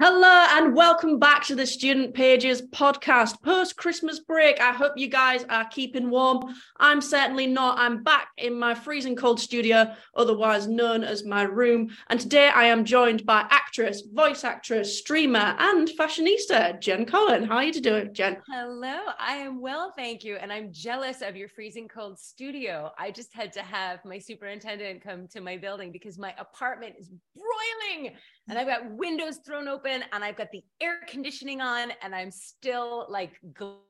Hello and welcome back to the Student Pages podcast post Christmas break. I hope you guys are keeping warm. I'm certainly not. I'm back in my freezing cold studio, otherwise known as my room. And today I am joined by actress, voice actress, streamer, and fashionista, Jen Cohn. How are you doing, Jen? Hello, I am well, thank you. And I'm jealous of your freezing cold studio. I just had to have my superintendent come to my building because my apartment is broiling and I've got windows thrown open and I've got the air conditioning on and I'm still like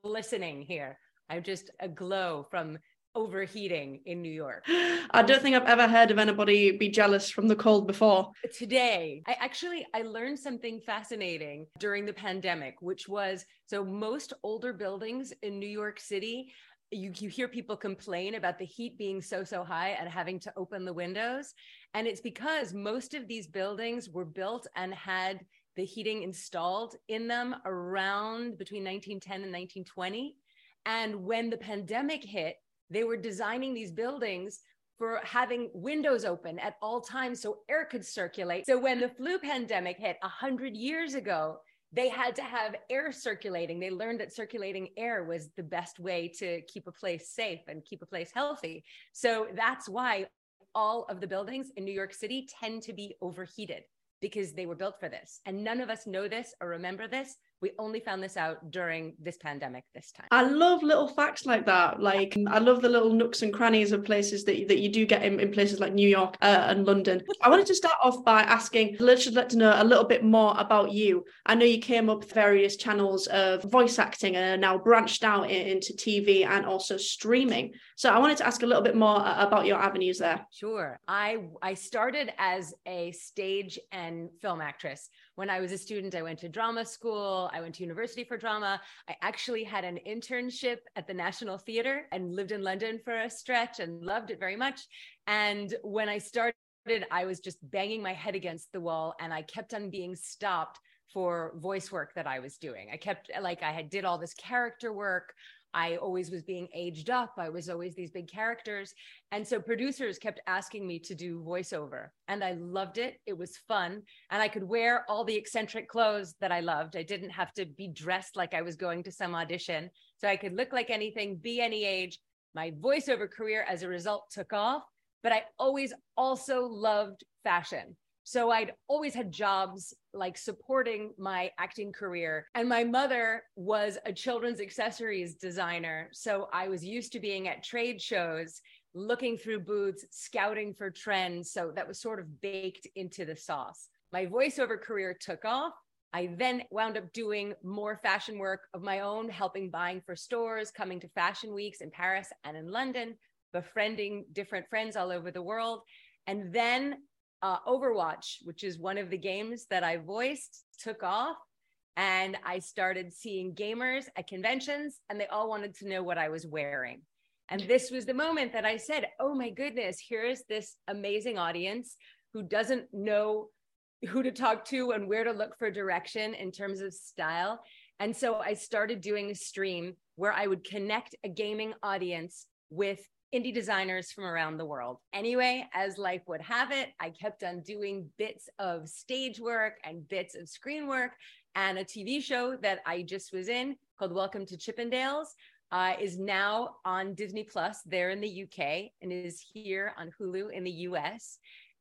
glistening here. I'm just a glow from overheating in New York. I don't think I've ever heard of anybody be jealous from the cold before. Today, I actually I learned something fascinating during the pandemic, which was so most older buildings in New York City you, you hear people complain about the heat being so so high and having to open the windows and it's because most of these buildings were built and had the heating installed in them around between 1910 and 1920 and when the pandemic hit they were designing these buildings for having windows open at all times so air could circulate so when the flu pandemic hit 100 years ago they had to have air circulating. They learned that circulating air was the best way to keep a place safe and keep a place healthy. So that's why all of the buildings in New York City tend to be overheated because they were built for this. And none of us know this or remember this we only found this out during this pandemic this time. I love little facts like that. Like I love the little nooks and crannies of places that you, that you do get in, in places like New York uh, and London. I wanted to start off by asking, let's just let to know a little bit more about you. I know you came up with various channels of voice acting and are now branched out into TV and also streaming. So I wanted to ask a little bit more uh, about your avenues there. Sure. I I started as a stage and film actress. When I was a student, I went to drama school. I went to university for drama. I actually had an internship at the National Theatre and lived in London for a stretch and loved it very much. And when I started, I was just banging my head against the wall and I kept on being stopped for voice work that I was doing. I kept like I had did all this character work. I always was being aged up. I was always these big characters. And so producers kept asking me to do voiceover. And I loved it. It was fun. And I could wear all the eccentric clothes that I loved. I didn't have to be dressed like I was going to some audition. So I could look like anything, be any age. My voiceover career as a result took off. But I always also loved fashion. So I'd always had jobs like supporting my acting career. And my mother was a children's accessories designer. So I was used to being at trade shows, looking through booths, scouting for trends. So that was sort of baked into the sauce. My voiceover career took off. I then wound up doing more fashion work of my own, helping buying for stores, coming to fashion weeks in Paris and in London, befriending different friends all over the world. And then uh, Overwatch, which is one of the games that I voiced, took off. And I started seeing gamers at conventions, and they all wanted to know what I was wearing. And this was the moment that I said, Oh my goodness, here's this amazing audience who doesn't know who to talk to and where to look for direction in terms of style. And so I started doing a stream where I would connect a gaming audience with indie designers from around the world. Anyway, as life would have it, I kept on doing bits of stage work and bits of screen work. And a TV show that I just was in called Welcome to Chippendales uh, is now on Disney Plus there in the UK and is here on Hulu in the US.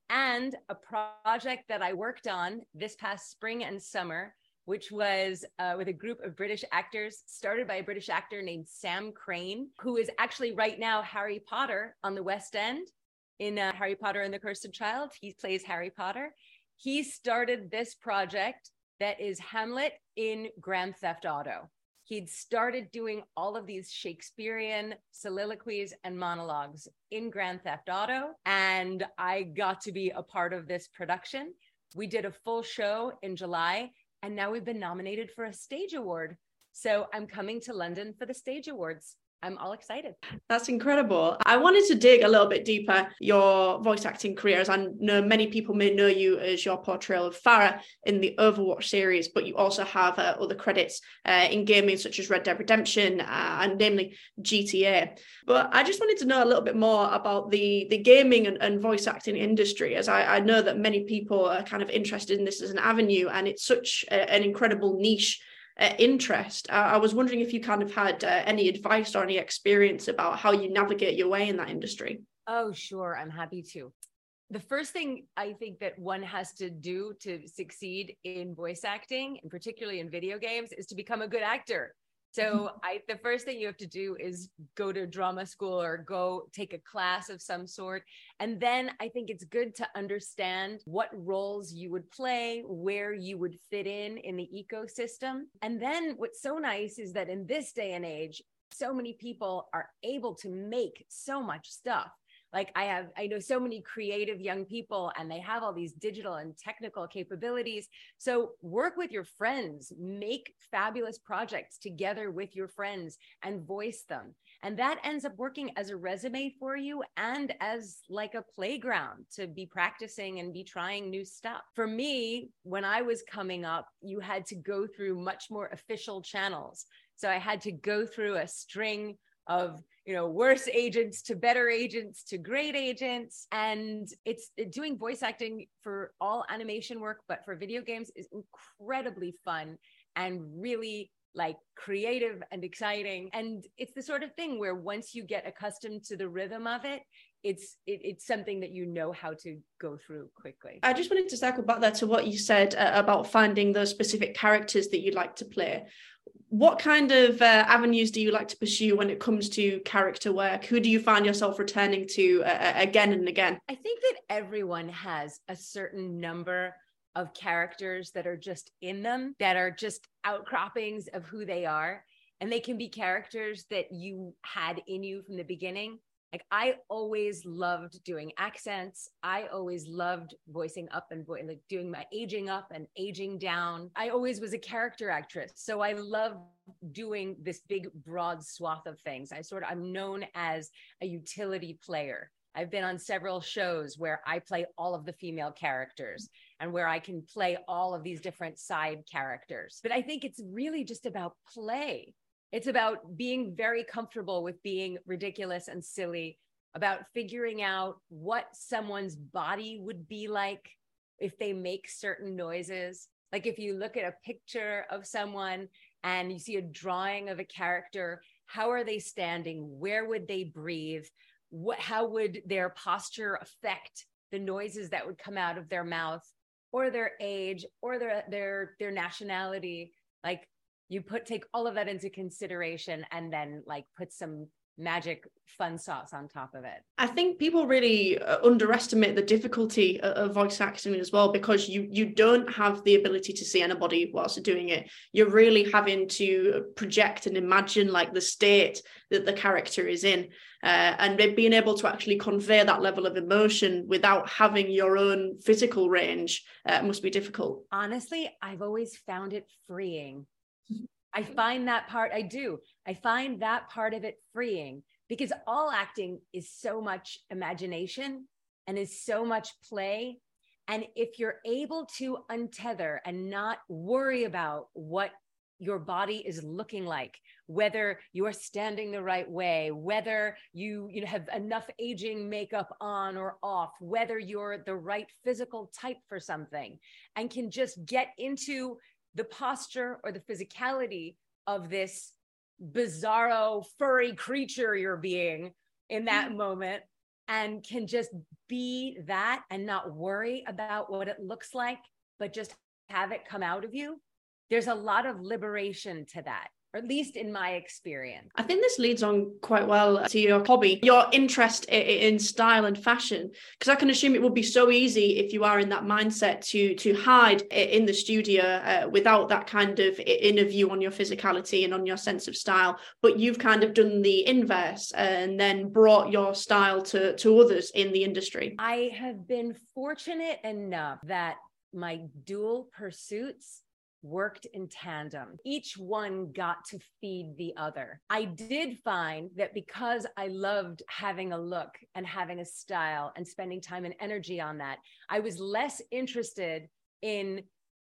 And a project that I worked on this past spring and summer which was uh, with a group of British actors, started by a British actor named Sam Crane, who is actually right now Harry Potter on the West End in uh, Harry Potter and the Cursed Child. He plays Harry Potter. He started this project that is Hamlet in Grand Theft Auto. He'd started doing all of these Shakespearean soliloquies and monologues in Grand Theft Auto, and I got to be a part of this production. We did a full show in July and now we've been nominated for a stage award. So I'm coming to London for the stage awards I'm all excited. That's incredible. I wanted to dig a little bit deeper your voice acting career, as I know many people may know you as your portrayal of Pharah in the Overwatch series, but you also have uh, other credits uh, in gaming such as Red Dead Redemption uh, and namely GTA. But I just wanted to know a little bit more about the the gaming and, and voice acting industry, as I, I, know that many people are kind of interested in this as an avenue, and it's such a, an incredible niche uh, interest. Uh, I was wondering if you kind of had uh, any advice or any experience about how you navigate your way in that industry. Oh, sure. I'm happy to. The first thing I think that one has to do to succeed in voice acting, and particularly in video games, is to become a good actor. Mm-hmm. So I the first thing you have to do is go to drama school or go take a class of some sort. And then I think it's good to understand what roles you would play, where you would fit in in the ecosystem. And then what's so nice is that in this day and age, so many people are able to make so much stuff like i have i know so many creative young people and they have all these digital and technical capabilities. So work with your friends make fabulous projects together with your friends and voice them. And that ends up working as a resume for you and as like a playground to be practicing and be trying new stuff. For me when i was coming up you had to go through much more official channels. So i had to go through a string of you know worse agents to better agents to great agents. And it's doing voice acting for all animation work but for video games is incredibly fun and really like creative and exciting. And it's the sort of thing where once you get accustomed to the rhythm of it it's it, it's something that you know how to go through quickly. I just wanted to circle back there to what you said uh, about finding those specific characters that you'd like to play what kind of uh, avenues do you like to pursue when it comes to character work? Who do you find yourself returning to uh, again and again? I think that everyone has a certain number of characters that are just in them, that are just outcroppings of who they are. And they can be characters that you had in you from the beginning like I always loved doing accents. I always loved voicing up and vo- like doing my aging up and aging down. I always was a character actress. So I love doing this big broad swath of things. I sort of I'm known as a utility player. I've been on several shows where I play all of the female characters and where I can play all of these different side characters. But I think it's really just about play. It's about being very comfortable with being ridiculous and silly, about figuring out what someone's body would be like if they make certain noises. Like if you look at a picture of someone and you see a drawing of a character, how are they standing? Where would they breathe? What how would their posture affect the noises that would come out of their mouth or their age or their their their nationality? Like you put take all of that into consideration and then like put some magic fun sauce on top of it. I think people really uh, underestimate the difficulty of voice acting as well because you you don't have the ability to see anybody whilst doing it. You're really having to project and imagine like the state that the character is in. Uh, and being able to actually convey that level of emotion without having your own physical range uh, must be difficult. Honestly, I've always found it freeing I find that part, I do. I find that part of it freeing because all acting is so much imagination and is so much play. And if you're able to untether and not worry about what your body is looking like whether you're standing the right way whether you you know have enough aging makeup on or off whether you're the right physical type for something and can just get into the posture or the physicality of this bizarro furry creature you're being in that mm. moment and can just be that and not worry about what it looks like but just have it come out of you there's a lot of liberation to that or at least in my experience. I think this leads on quite well to your hobby, your interest in style and fashion, because I can assume it would be so easy if you are in that mindset to to hide in the studio uh, without that kind of inner view on your physicality and on your sense of style. But you've kind of done the inverse and then brought your style to to others in the industry. I have been fortunate enough that my dual pursuits worked in tandem. Each one got to feed the other. I did find that because I loved having a look and having a style and spending time and energy on that, I was less interested in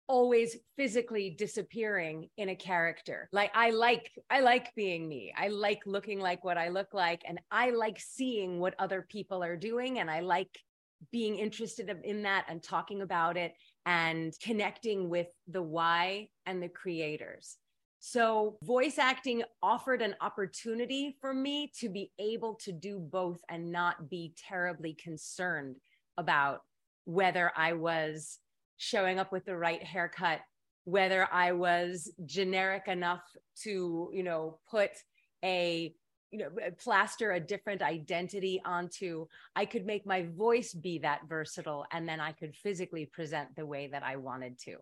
always physically disappearing in a character. Like I like I like being me. I like looking like what I look like and I like seeing what other people are doing and I like being interested in that and talking about it and connecting with the why and the creators. So, voice acting offered an opportunity for me to be able to do both and not be terribly concerned about whether I was showing up with the right haircut, whether I was generic enough to, you know, put a you know uh, plaster a different identity onto i could make my voice be that versatile and then i could physically present the way that i wanted to.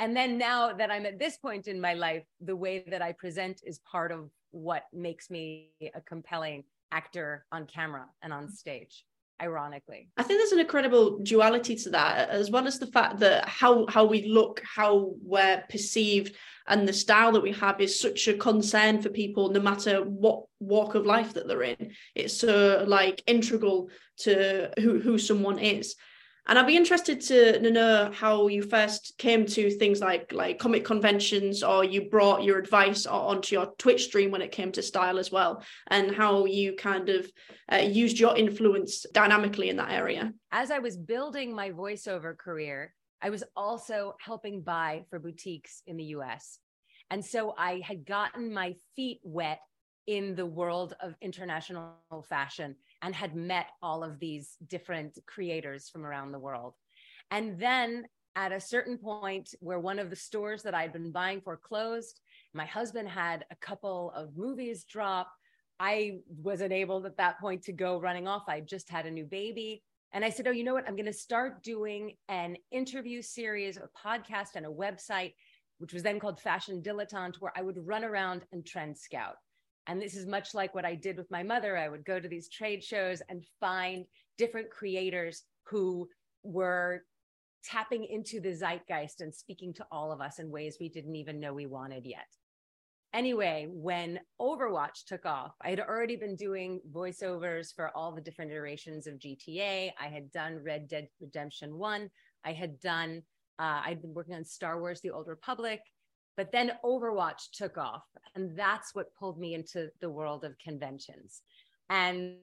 And then now that i'm at this point in my life the way that i present is part of what makes me a compelling actor on camera and on mm. stage ironically. I think there's an incredible duality to that as well as the fact that how how we look how we're perceived and the style that we have is such a concern for people no matter what walk of life that they're in. It's so like integral to who who someone is and I'd be interested to know how you first came to things like like comic conventions, or you brought your advice onto your Twitch stream when it came to style as well, and how you kind of uh, used your influence dynamically in that area. As I was building my voiceover career, I was also helping buy for boutiques in the US. And so I had gotten my feet wet in the world of international fashion and had met all of these different creators from around the world. And then at a certain point where one of the stores that I'd been buying for closed, my husband had a couple of movies drop. I wasn't able at that point to go running off. I just had a new baby. And I said, Oh, you know what? I'm going to start doing an interview series, a podcast, and a website, which was then called Fashion Dilettante, where I would run around and trend scout. And this is much like what I did with my mother. I would go to these trade shows and find different creators who were tapping into the zeitgeist and speaking to all of us in ways we didn't even know we wanted yet. Anyway, when Overwatch took off, I had already been doing voiceovers for all the different iterations of GTA. I had done Red Dead Redemption 1. I had done, uh, I'd been working on Star Wars The Old Republic. But then Overwatch took off, and that's what pulled me into the world of conventions. And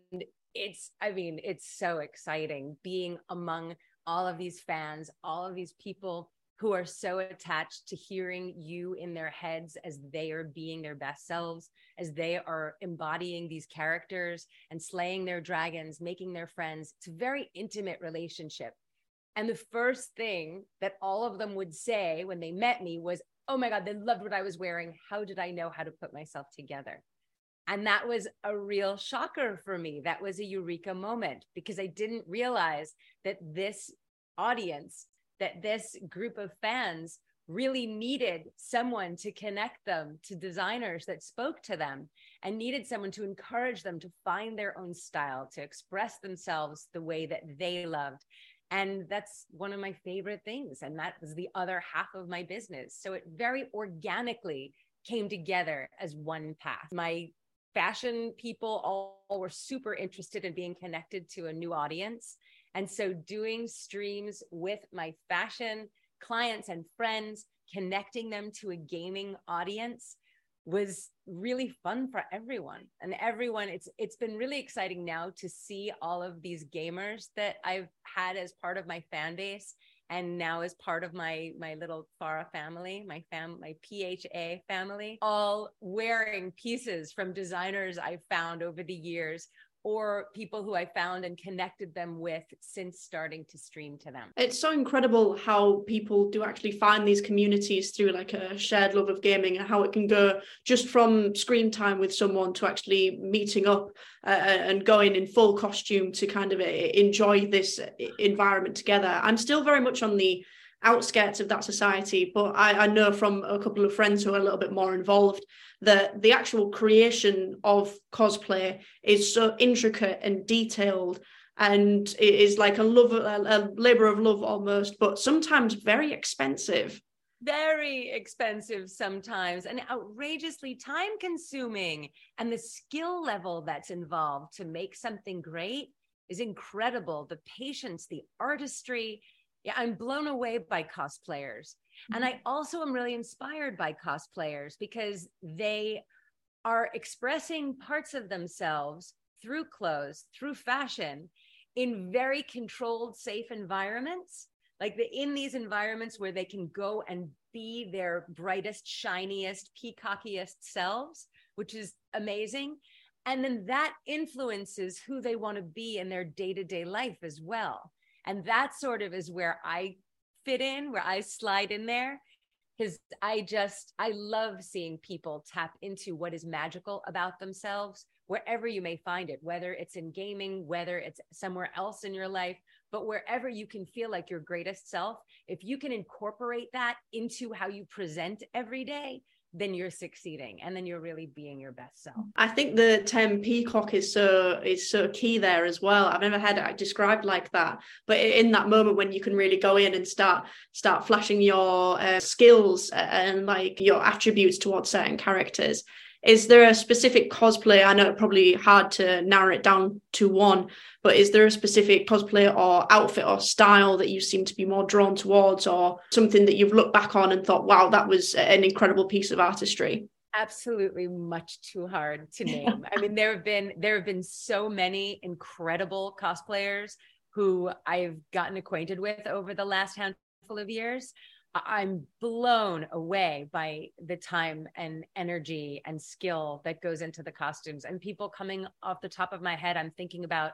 it's, I mean, it's so exciting being among all of these fans, all of these people who are so attached to hearing you in their heads as they are being their best selves, as they are embodying these characters and slaying their dragons, making their friends. It's a very intimate relationship. And the first thing that all of them would say when they met me was, oh my God, they loved what I was wearing. How did I know how to put myself together? And that was a real shocker for me. That was a eureka moment because I didn't realize that this audience, that this group of fans really needed someone to connect them to designers that spoke to them and needed someone to encourage them to find their own style, to express themselves the way that they loved. And that's one of my favorite things. And that was the other half of my business. So it very organically came together as one path. My fashion people all, were super interested in being connected to a new audience. And so doing streams with my fashion clients and friends, connecting them to a gaming audience was really fun for everyone. And everyone it's it's been really exciting now to see all of these gamers that I've had as part of my fan base and now as part of my my little Pharah family, my fam my PHA family, all wearing pieces from designers I've found over the years or people who I found and connected them with since starting to stream to them. It's so incredible how people do actually find these communities through like a shared love of gaming and how it can go just from screen time with someone to actually meeting up uh, and going in full costume to kind of uh, enjoy this environment together. I'm still very much on the outskirts of that society. But I, I, know from a couple of friends who are a little bit more involved that the actual creation of cosplay is so intricate and detailed and it is like a love a, labor of love almost but sometimes very expensive very expensive sometimes and outrageously time consuming. And the skill level that's involved to make something great is incredible. The patience, the artistry. Yeah, I'm blown away by cosplayers. And mm-hmm. I also am really inspired by cosplayers because they are expressing parts of themselves through clothes, through fashion in very controlled, safe environments. Like the, in these environments where they can go and be their brightest, shiniest, peacockiest selves, which is amazing. And then that influences who they want to be in their day to day life as well. And that sort of is where I fit in, where I slide in there. Because I just, I love seeing people tap into what is magical about themselves, wherever you may find it, whether it's in gaming, whether it's somewhere else in your life, but wherever you can feel like your greatest self, if you can incorporate that into how you present every day, then you're succeeding and then you're really being your best self. I think the term peacock is so is so key there as well. I've never had it described like that, but in that moment when you can really go in and start start flashing your uh, skills and like your attributes towards certain characters, is there a specific cosplay? I know it's probably hard to narrow it down to one, but is there a specific cosplay or outfit or style that you seem to be more drawn towards, or something that you've looked back on and thought, wow, that was an incredible piece of artistry? absolutely much too hard to name. I mean, there have been there have been so many incredible cosplayers who I've gotten acquainted with over the last handful of years. I'm blown away by the time and energy and skill that goes into the costumes. And people coming off the top of my head, I'm thinking about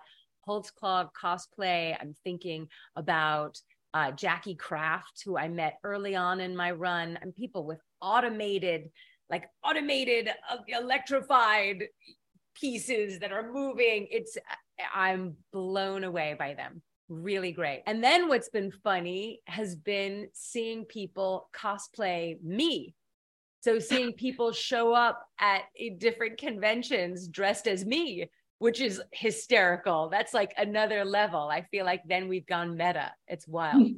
Holtzclaw cosplay. I'm thinking about uh, Jackie Kraft, who I met early on in my run, and people with automated, like automated, uh, electrified pieces that are moving. It's, I'm blown away by them really great. And then what's been funny has been seeing people cosplay me. So seeing people show up at eh, different conventions dressed as me, which is hysterical. That's like another level. I feel like then we've gone meta. It's wild.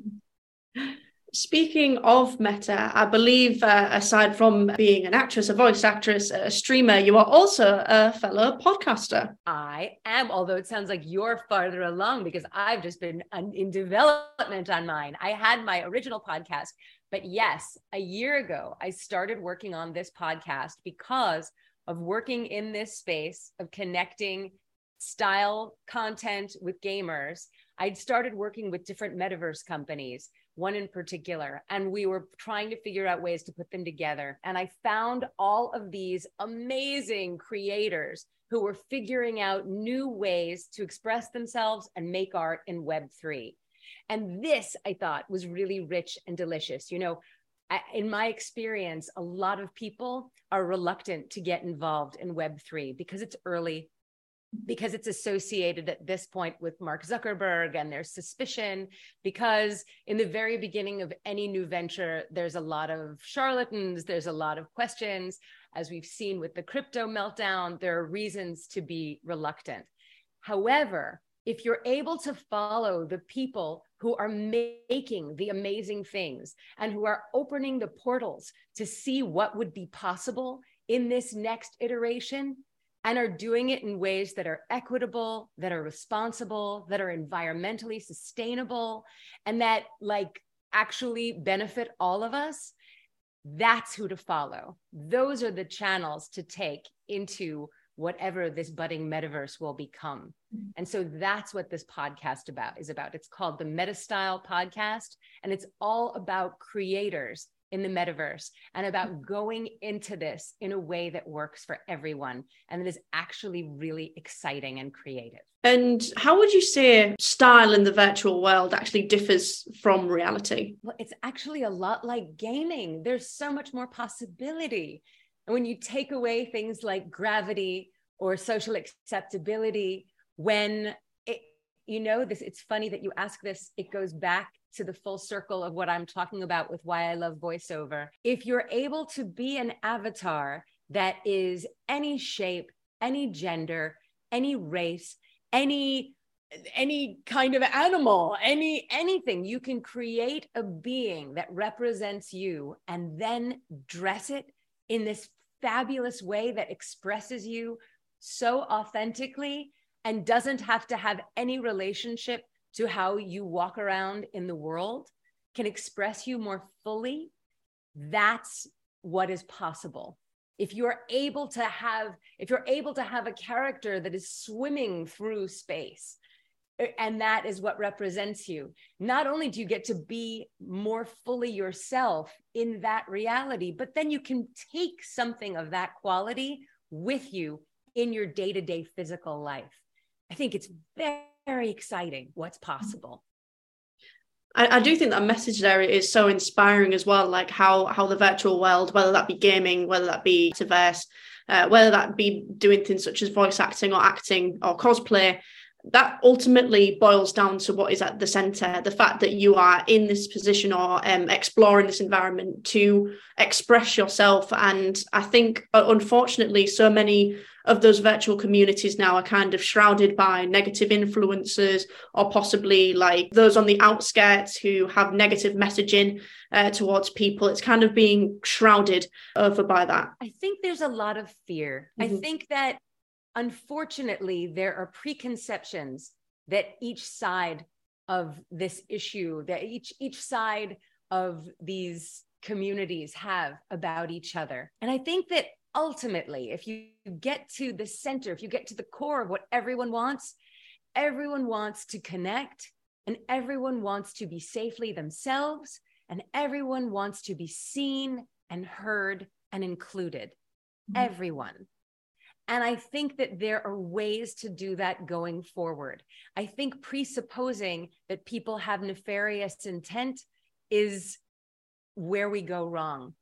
Speaking of meta, I believe uh, aside from being an actress, a voice actress, a streamer, you are also a fellow podcaster. I am, although it sounds like you're farther along because I've just been in development on mine. I had my original podcast, but yes, a year ago, I started working on this podcast because of working in this space of connecting style content with gamers. I'd started working with different metaverse companies one in particular, and we were trying to figure out ways to put them together. And I found all of these amazing creators who were figuring out new ways to express themselves and make art in Web3. And this, I thought, was really rich and delicious. You know, in my experience, a lot of people are reluctant to get involved in Web3 because it's early, because it's associated at this point with Mark Zuckerberg and there's suspicion because in the very beginning of any new venture there's a lot of charlatans there's a lot of questions. As we've seen with the crypto meltdown there are reasons to be reluctant. However if you're able to follow the people who are making the amazing things and who are opening the portals to see what would be possible in this next iteration and are doing it in ways that are equitable, that are responsible, that are environmentally sustainable, and that like actually benefit all of us, that's who to follow. Those are the channels to take into whatever this budding metaverse will become. Mm-hmm. And so that's what this podcast about is about. It's called the Metastyle podcast and it's all about creators in the metaverse and about mm. going into this in a way that works for everyone and that is actually really exciting and creative. And how would you say style in the virtual world actually differs from reality? Well, it's actually a lot like gaming. There's so much more possibility. And when you take away things like gravity or social acceptability, when you know, this, it's funny that you ask this, it goes back to the full circle of what I'm talking about with why I love voiceover. If you're able to be an avatar that is any shape, any gender, any race, any any kind of animal any anything you can create a being that represents you and then dress it in this fabulous way that expresses you so authentically and doesn't have to have any relationship to how you walk around in the world can express you more fully that's what is possible. If you're able to have if you're able to have a character that is swimming through space eh, and that is what represents you not only do you get to be more fully yourself in that reality but then you can take something of that quality with you in your day-to-day physical life i think it's very, exciting what's possible. I, I, do think that message there is so inspiring as well, like how how the virtual world, whether that be gaming, whether that be diverse, uh, whether that be doing things such as voice acting or acting or cosplay, that ultimately boils down to what is at the center. The fact that you are in this position or um, exploring this environment to express yourself. And i think uh, unfortunately so many of those virtual communities now are kind of shrouded by negative influences or possibly like those on the outskirts who have negative messaging uh, towards people it's kind of being shrouded over by that i think there's a lot of fear mm-hmm. i think that unfortunately, there are preconceptions that each side of this issue, that each each side of these communities have about each other. And I think that ultimately, if you get to the center, if you get to the core of what everyone wants, everyone wants to connect and everyone wants to be safely themselves and everyone wants to be seen and heard and included. Mm-hmm. Everyone. And I think that there are ways to do that going forward. I think presupposing that people have nefarious intent is where we go wrong.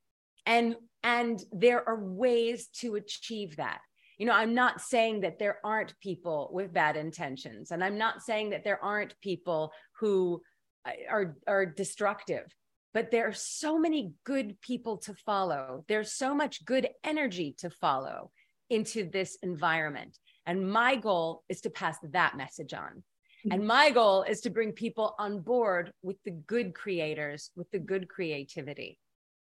And and there are ways to achieve that. You know, I'm not saying that there aren't people with bad intentions and I'm not saying that there aren't people who uh, are are destructive but there are so many good people to follow. There's so much good energy to follow into this environment. And my goal is to pass that message on. Mm-hmm. And my goal is to bring people on board with the good creators, with the good creativity.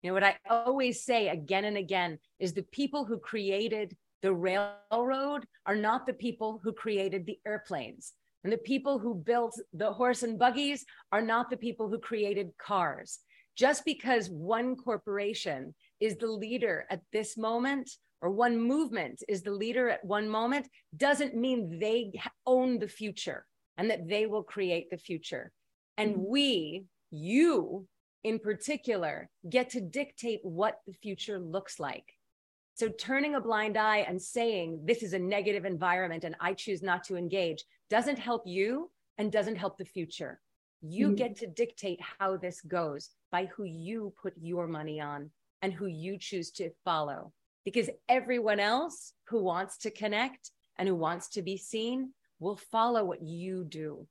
You know, what I always say again and again is the people who created the railroad are not the people who created the airplanes. And the people who built the horse and buggies are not the people who created cars. Just because one corporation is the leader at this moment or one movement is the leader at one moment doesn't mean they own the future and that they will create the future. And mm-hmm. we, you in particular, get to dictate what the future looks like. So turning a blind eye and saying this is a negative environment and I choose not to engage doesn't help you and doesn't help the future. You mm-hmm. get to dictate how this goes by who you put your money on and who you choose to follow because everyone else who wants to connect and who wants to be seen will follow what you do.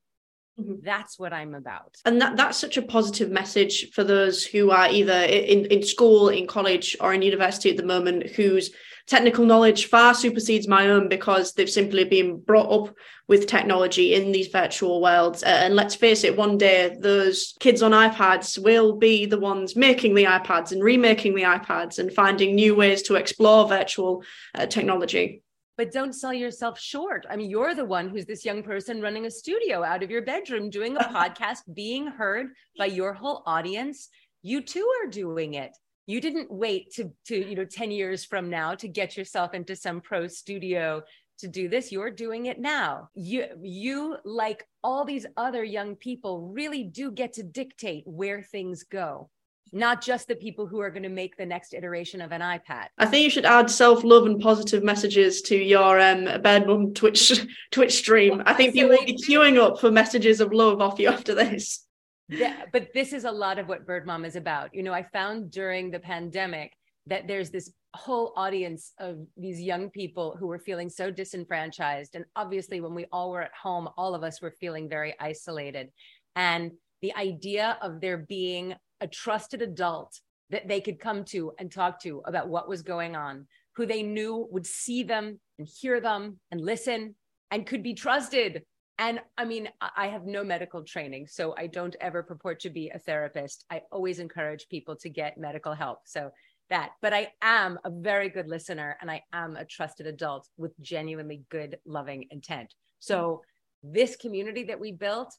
Mm-hmm. That's what I'm about. And that, that's such a positive message for those who are either in, in school, in college, or in university at the moment whose technical knowledge far supersedes my own because they've simply been brought up with technology in these virtual worlds. Uh, and let's face it, one day those kids on iPads will be the ones making the iPads and remaking the iPads and finding new ways to explore virtual uh, technology but don't sell yourself short. I mean, you're the one who's this young person running a studio out of your bedroom, doing a podcast, being heard by your whole audience. You too are doing it you didn't wait to to you know 10 years from now to get yourself into some pro studio to do this you're doing it now you you like all these other young people really do get to dictate where things go not just the people who are going to make the next iteration of an iPad. I think you should add self-love and positive messages to your um, Bad Mum Twitch Twitch stream. Well, I think people will be queuing up for messages of love off you after this yeah, but this is a lot of what Bird Mom is about. You know, I found during the pandemic that there's this whole audience of these young people who were feeling so disenfranchised. And obviously, when we all were at home, all of us were feeling very isolated. And the idea of there being a trusted adult that they could come to and talk to about what was going on, who they knew would see them and hear them and listen and could be trusted And I mean, I have no medical training, so I don't ever purport to be a therapist. I always encourage people to get medical help. So that, but I am a very good listener and I am a trusted adult with genuinely good, loving intent. So this community that we built,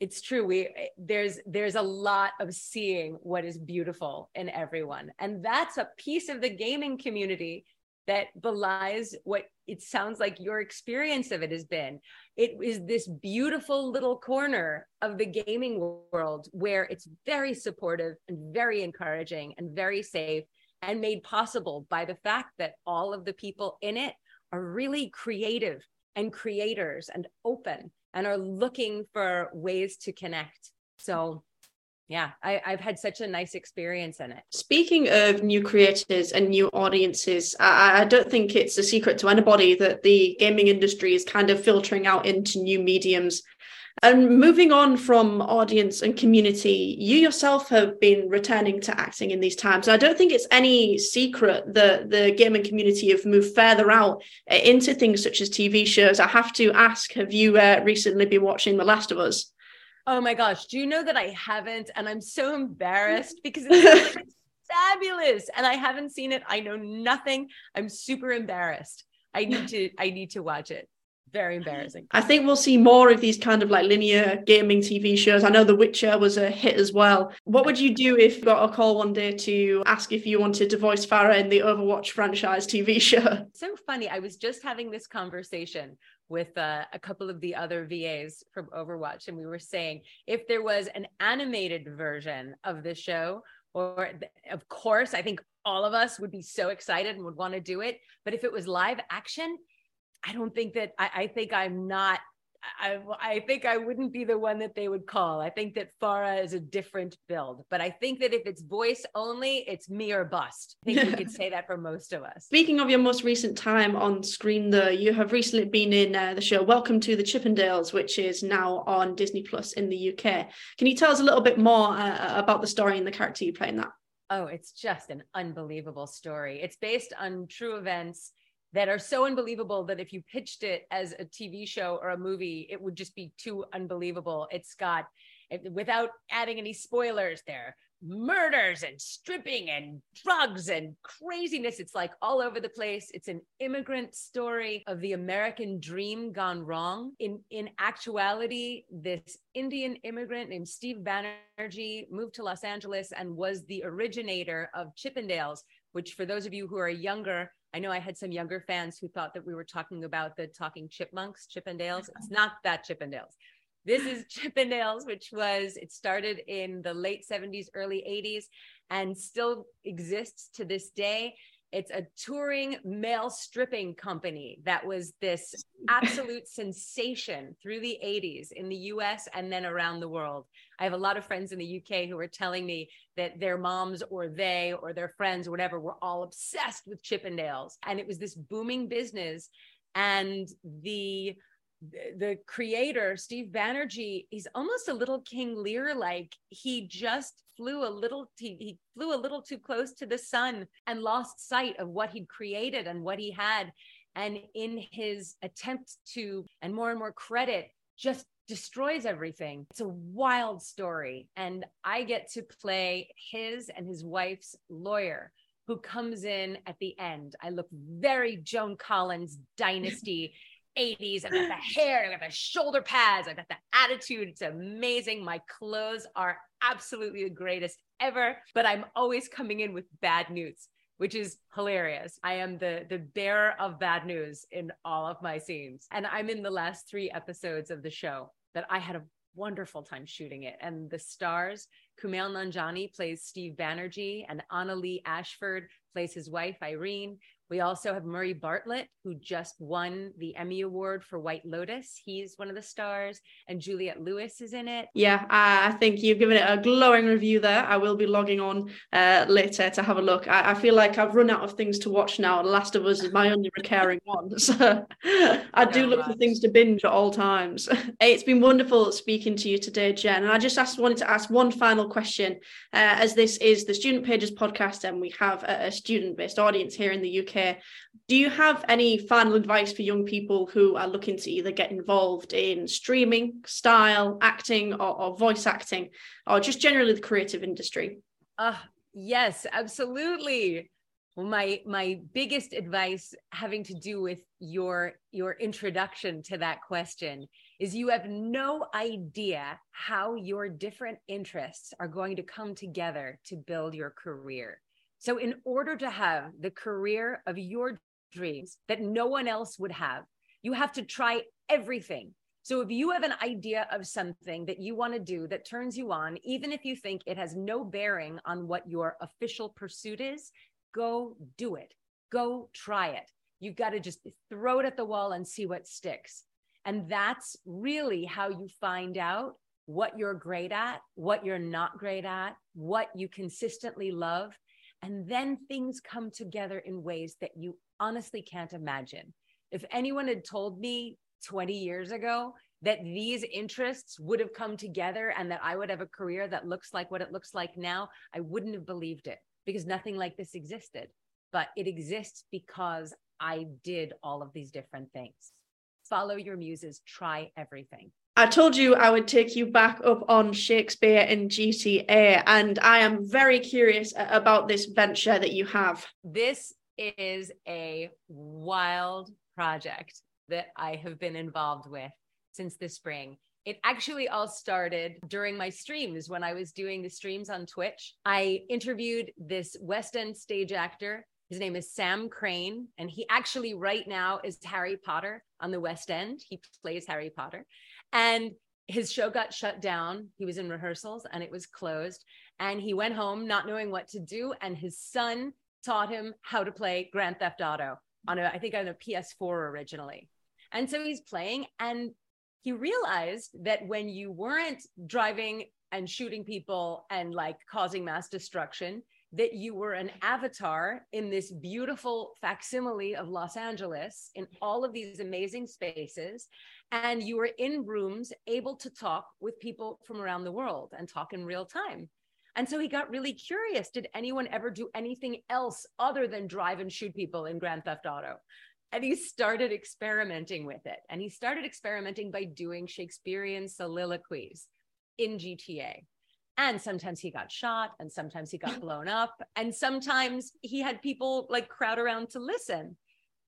it's true. We eh, there's there's a lot of seeing what is beautiful in everyone. And that's a piece of the gaming community that belies what it sounds like your experience of it has been. It is this beautiful little corner of the gaming world where it's very supportive and very encouraging and very safe and made possible by the fact that all of the people in it are really creative and creators and open and are looking for ways to connect. So yeah I, have had such a nice experience in it speaking of new creators and new audiences I, I, don't think it's a secret to anybody that the gaming industry is kind of filtering out into new mediums and moving on from audience and community you yourself have been returning to acting in these times and i don't think it's any secret that the gaming community have moved further out uh, into things such as tv shows i have to ask have you uh, recently been watching the last of us Oh my gosh. Do you know that I haven't? And I'm so embarrassed because it's, it's fabulous. And I haven't seen it. I know nothing. I'm super embarrassed. I need to, I need to watch it. Very embarrassing. I think we'll see more of these kind of like linear gaming TV shows. I know The Witcher was a hit as well. What would you do if you got a call one day to ask if you wanted to voice Pharah in the Overwatch franchise TV show? So funny. I was just having this conversation with uh, a couple of the other VAs from Overwatch, and we were saying if there was an animated version of the show, or of course, I think all of us would be so excited and would want to do it. But if it was live action, I don't think that I, I think I'm not I, I think I wouldn't be the one that they would call. I think that Pharah is a different build, but I think that if it's voice only, it's me or bust. I think we could say that for most of us. Speaking of your most recent time on screen, though, you have recently been in uh, the show Welcome to the Chippendales, which is now on Disney Plus in the UK. Can you tell us a little bit more uh, about the story and the character you play in that? Oh, it's just an unbelievable story. It's based on true events that are so unbelievable that if you pitched it as a TV show or a movie, it would just be too unbelievable. It's got, without adding any spoilers, there murders and stripping and drugs and craziness. It's like all over the place. It's an immigrant story of the American dream gone wrong. In in actuality, this Indian immigrant named Steve Banerjee moved to Los Angeles and was the originator of Chippendales, which for those of you who are younger I know I had some younger fans who thought that we were talking about the talking chipmunks, Chippendales. It's uh-huh. not that Chippendales. This is Chippendales, which was, it started in the late 70s, early 80s, and still exists to this day. It's a touring male stripping company that was this absolute sensation through the 80s in the US and then around the world. I have a lot of friends in the UK who are telling me that their moms or they or their friends or whatever were all obsessed with Chippendales. And it was this booming business. And the the creator steve banerjee he's almost a little king lear like he just flew a little he, he flew a little too close to the sun and lost sight of what he'd created and what he had. And in his attempt to and more and more credit just destroys everything. It's a wild story. And i get to play his and his wife's lawyer who comes in at the end. I look very joan collins dynasty 80s. I've got the hair, I've got the shoulder pads, I've got the attitude. It's amazing. My clothes are absolutely the greatest ever, but I'm always coming in with bad news, which is hilarious. I am the the bearer of bad news in all of my scenes. And I'm in the last 3 episodes of the show that I had a wonderful time shooting it. And the stars, Kumail Nanjiani plays Steve Banerjee and Annaleigh Ashford plays his wife Irene. We also have Murray Bartlett, who just won the Emmy Award for White Lotus. He's one of the stars, and Juliette Lewis is in it. Yeah, I think you've given it a glowing review there. I will be logging on uh, later to have a look. I, I, feel like I've run out of things to watch now. The Last of Us is my only recurring one. So I do look for things to binge at all times. it's been wonderful speaking to you today, Jen. And I just asked, wanted to ask one final question, uh, as this is the Student Pages podcast, and we have a, a student based audience here in the UK Do you have any final advice for young people who are looking to either get involved in streaming, style, acting, or, or voice acting, or just generally the creative industry? Uh, yes, absolutely. Well, my my biggest advice having to do with your your introduction to that question is you have no idea how your different interests are going to come together to build your career. So in order to have the career of your dreams that no one else would have, you have to try everything. So if you have an idea of something that you want to do that turns you on, even if you think it has no bearing on what your official pursuit is, go do it. Go try it. You've got to just throw it at the wall and see what sticks. And that's really how you find out what you're great at, what you're not great at, what you consistently love. And then things come together in ways that you honestly can't imagine. If anyone had told me 20 years ago that these interests would have come together and that I would have a career that looks like what it looks like now, I wouldn't have believed it because nothing like this existed. But it exists because I did all of these different things. Follow your muses, try everything. I told you I would take you back up on Shakespeare and GTA, and I am very curious about this venture that you have. This is a wild project that I have been involved with since the spring. It actually all started during my streams when I was doing the streams on Twitch. I interviewed this West End stage actor. His name is Sam Crane, and he actually right now is Harry Potter on the West End. He plays Harry Potter. And his show got shut down. He was in rehearsals and it was closed. And he went home not knowing what to do. And his son taught him how to play Grand Theft Auto on a, I think on a PS4 originally. And so he's playing and he realized that when you weren't driving and shooting people and like causing mass destruction, that you were an avatar in this beautiful facsimile of Los Angeles in all of these amazing spaces. And you were in rooms able to talk with people from around the world and talk in real time. And so he got really curious. Did anyone ever do anything else other than drive and shoot people in Grand Theft Auto? And he started experimenting with it. And he started experimenting by doing Shakespearean soliloquies in GTA. And sometimes he got shot, and sometimes he got blown up, and sometimes he had people like crowd around to listen.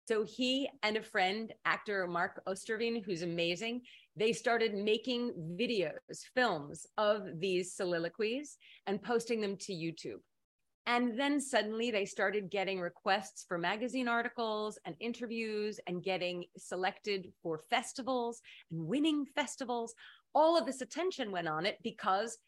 So he and a friend, actor Mark Oosterveen, who's amazing, they started making videos, films of these soliloquies and posting them to YouTube. And then suddenly they started getting requests for magazine articles and interviews and getting selected for festivals and winning festivals. All of this attention went on it because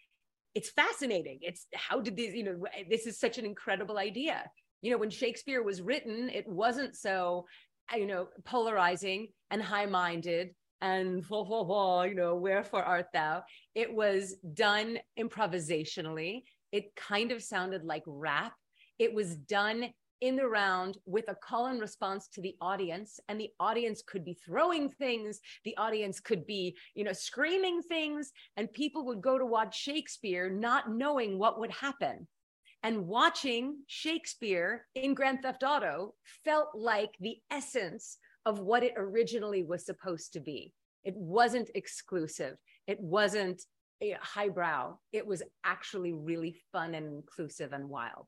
it's fascinating. It's how did this, you know, this is such an incredible idea you know when shakespeare was written it wasn't so uh, you know polarizing and high-minded and you know wherefore art thou? It was done improvisationally. It kind of sounded like rap. It was done in the round with a call and response to the audience and the audience could be throwing things. The audience could be you know screaming things and people would go to watch shakespeare not knowing what would happen and watching Shakespeare in Grand Theft Auto felt like the essence of what it originally was supposed to be. It wasn't exclusive. It wasn't eh, highbrow. It was actually really fun and inclusive and wild.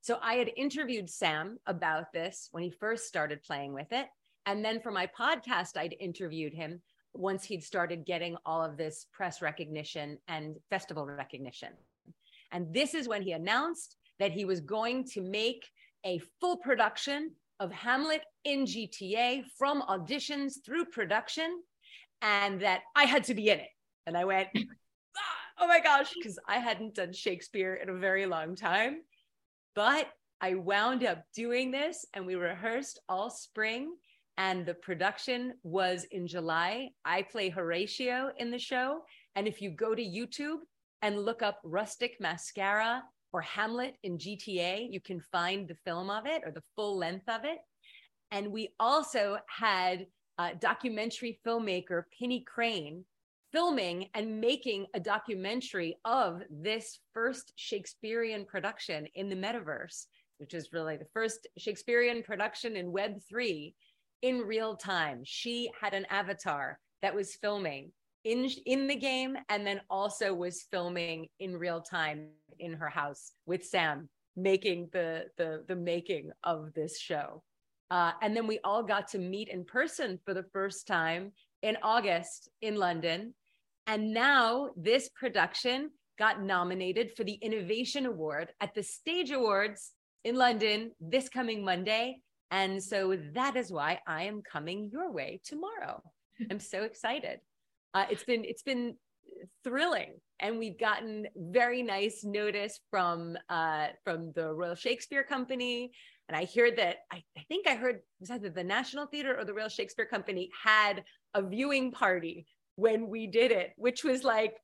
So I had interviewed Sam about this when he first started playing with it. And then for my podcast, I'd interviewed him once he'd started getting all of this press recognition and festival recognition. And this is when he announced that he was going to make a full production of Hamlet in GTA from auditions through production, and that I had to be in it. And I went, ah, oh my gosh, because I hadn't done Shakespeare in a very long time. But I wound up doing this, and we rehearsed all spring. And the production was in July. I play Horatio in the show. And if you go to YouTube, and look up rustic mascara or Hamlet in GTA. You can find the film of it or the full length of it. And we also had a documentary filmmaker Penny Crane filming and making a documentary of this first Shakespearean production in the metaverse which is really the first Shakespearean production in Web 3 in real time. She had an avatar that was filming in in the game and then also was filming in real time in her house with Sam making the the the making of this show. Uh, and then we all got to meet in person for the first time in August in London. And now this production got nominated for the Innovation Award at the Stage Awards in London this coming Monday. And so that is why I am coming your way tomorrow. I'm so excited. Uh, it's been it's been thrilling, and we've gotten very nice notice from uh, from the Royal Shakespeare Company. And I hear that I, I think I heard was either the National Theatre or the Royal Shakespeare Company had a viewing party when we did it, which was like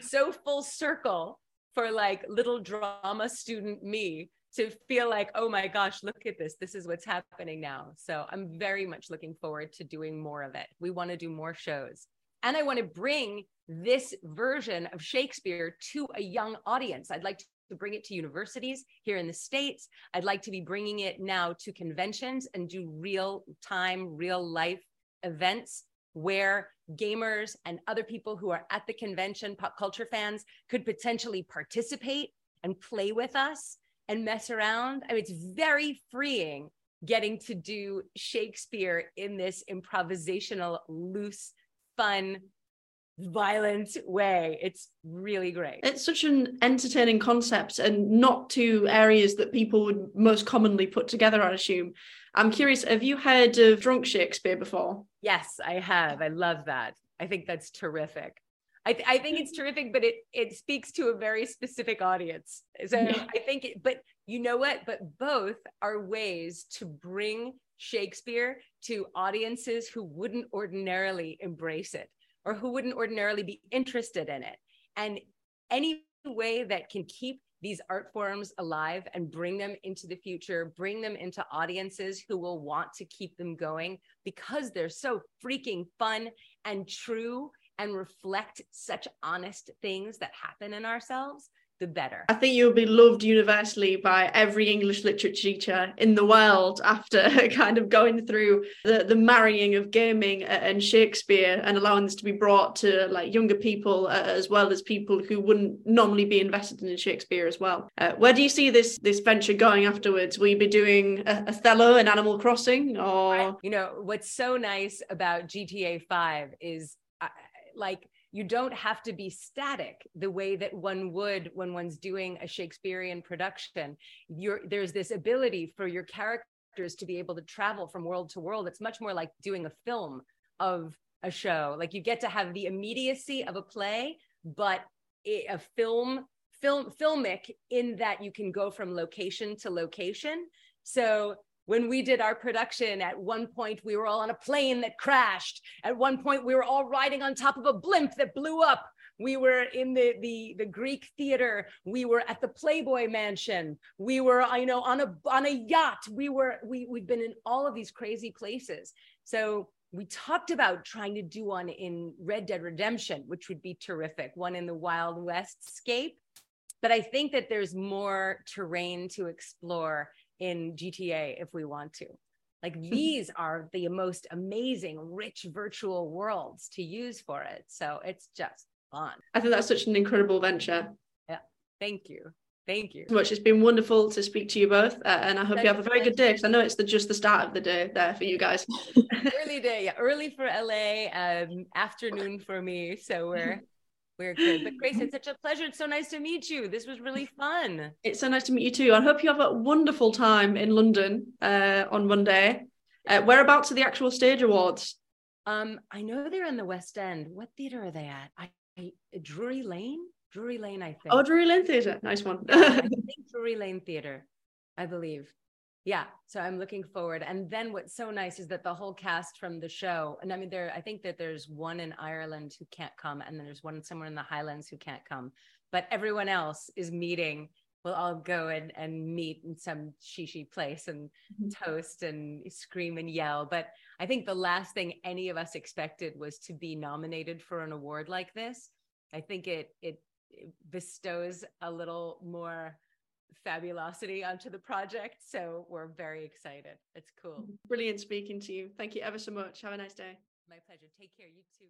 so full circle for like little drama student me to feel like, oh my gosh, look at this. This is what's happening now. So I'm very much looking forward to doing more of it. We want to do more shows. And I want to bring this version of Shakespeare to a young audience. I'd like to bring it to universities here in the States. I'd like to be bringing it now to conventions and do real time, real life events where gamers and other people who are at the convention, pop culture fans, could potentially participate and play with us and mess around. I mean, it's very freeing getting to do Shakespeare in this improvisational, loose, fun, violent way. It's really great. It's such an entertaining concept and not two areas that people would most commonly put together, I assume. I'm curious, have you heard of Drunk Shakespeare before? Yes, I have. I love that. I think that's terrific. I, th- I think it's terrific, but it it speaks to a very specific audience. So yeah. I think, it, but you know what? But both are ways to bring Shakespeare to audiences who wouldn't ordinarily embrace it or who wouldn't ordinarily be interested in it. And any way that can keep these art forms alive and bring them into the future, bring them into audiences who will want to keep them going because they're so freaking fun and true and reflect such honest things that happen in ourselves the better. I think you'll be loved universally by every English literature teacher in the world after kind of going through the, the marrying of gaming and Shakespeare and allowing this to be brought to like younger people uh, as well as people who wouldn't normally be invested in Shakespeare as well. Uh, where do you see this this venture going afterwards? Will you be doing a Othello and Animal Crossing or you know what's so nice about GTA 5 is uh, like you don't have to be static the way that one would when one's doing a Shakespearean production. You're, there's this ability for your characters to be able to travel from world to world. It's much more like doing a film of a show. Like you get to have the immediacy of a play, but a film film filmic in that you can go from location to location. So when we did our production at one point we were all on a plane that crashed. At one point we were all riding on top of a blimp that blew up. We were in the the the greek theater. We were at the playboy mansion. We were you know on a on a yacht. We were we we've been in all of these crazy places. So we talked about trying to do one in red dead redemption which would be terrific one in the wild west scape. But i think that there's more terrain to explore in GTA if we want to. Like these are the most amazing, rich virtual worlds to use for it. So it's just fun. I think that's such an incredible venture. Yeah. Thank you. Thank you. So much. It's been wonderful to speak to you both, uh, and I hope you have a very good day. Because I know it's the, just the start of the day there for you guys. early day, yeah, early for LA, um, afternoon for me. So we're we're good. But Grace, it's such a pleasure. It's so nice to meet you. This was really fun. It's so nice to meet you too. I hope you have a wonderful time in London uh, on Monday. Uh, whereabouts are the actual stage awards? Um, I know they're in the West End. What theater are they at? I, I Drury Lane. Drury Lane, I think. Oh, Drury Lane Theatre. Nice one. I think Drury Lane Theatre, I believe yeah so i'm looking forward. And then what's so nice is that the whole cast from the show and i mean there i think that there's one in ireland who can't come and then there's one somewhere in the highlands who can't come. But everyone else is meeting. We'll all go and, and meet in some shishi place and mm-hmm. toast and scream and yell. But i think the last thing any of us expected was to be nominated for an award like this. I think it it, it bestows a little more fabulosity onto the project. So we're very excited. It's cool. Brilliant speaking to you. Thank you ever so much. Have a nice day. My pleasure. Take care. You too.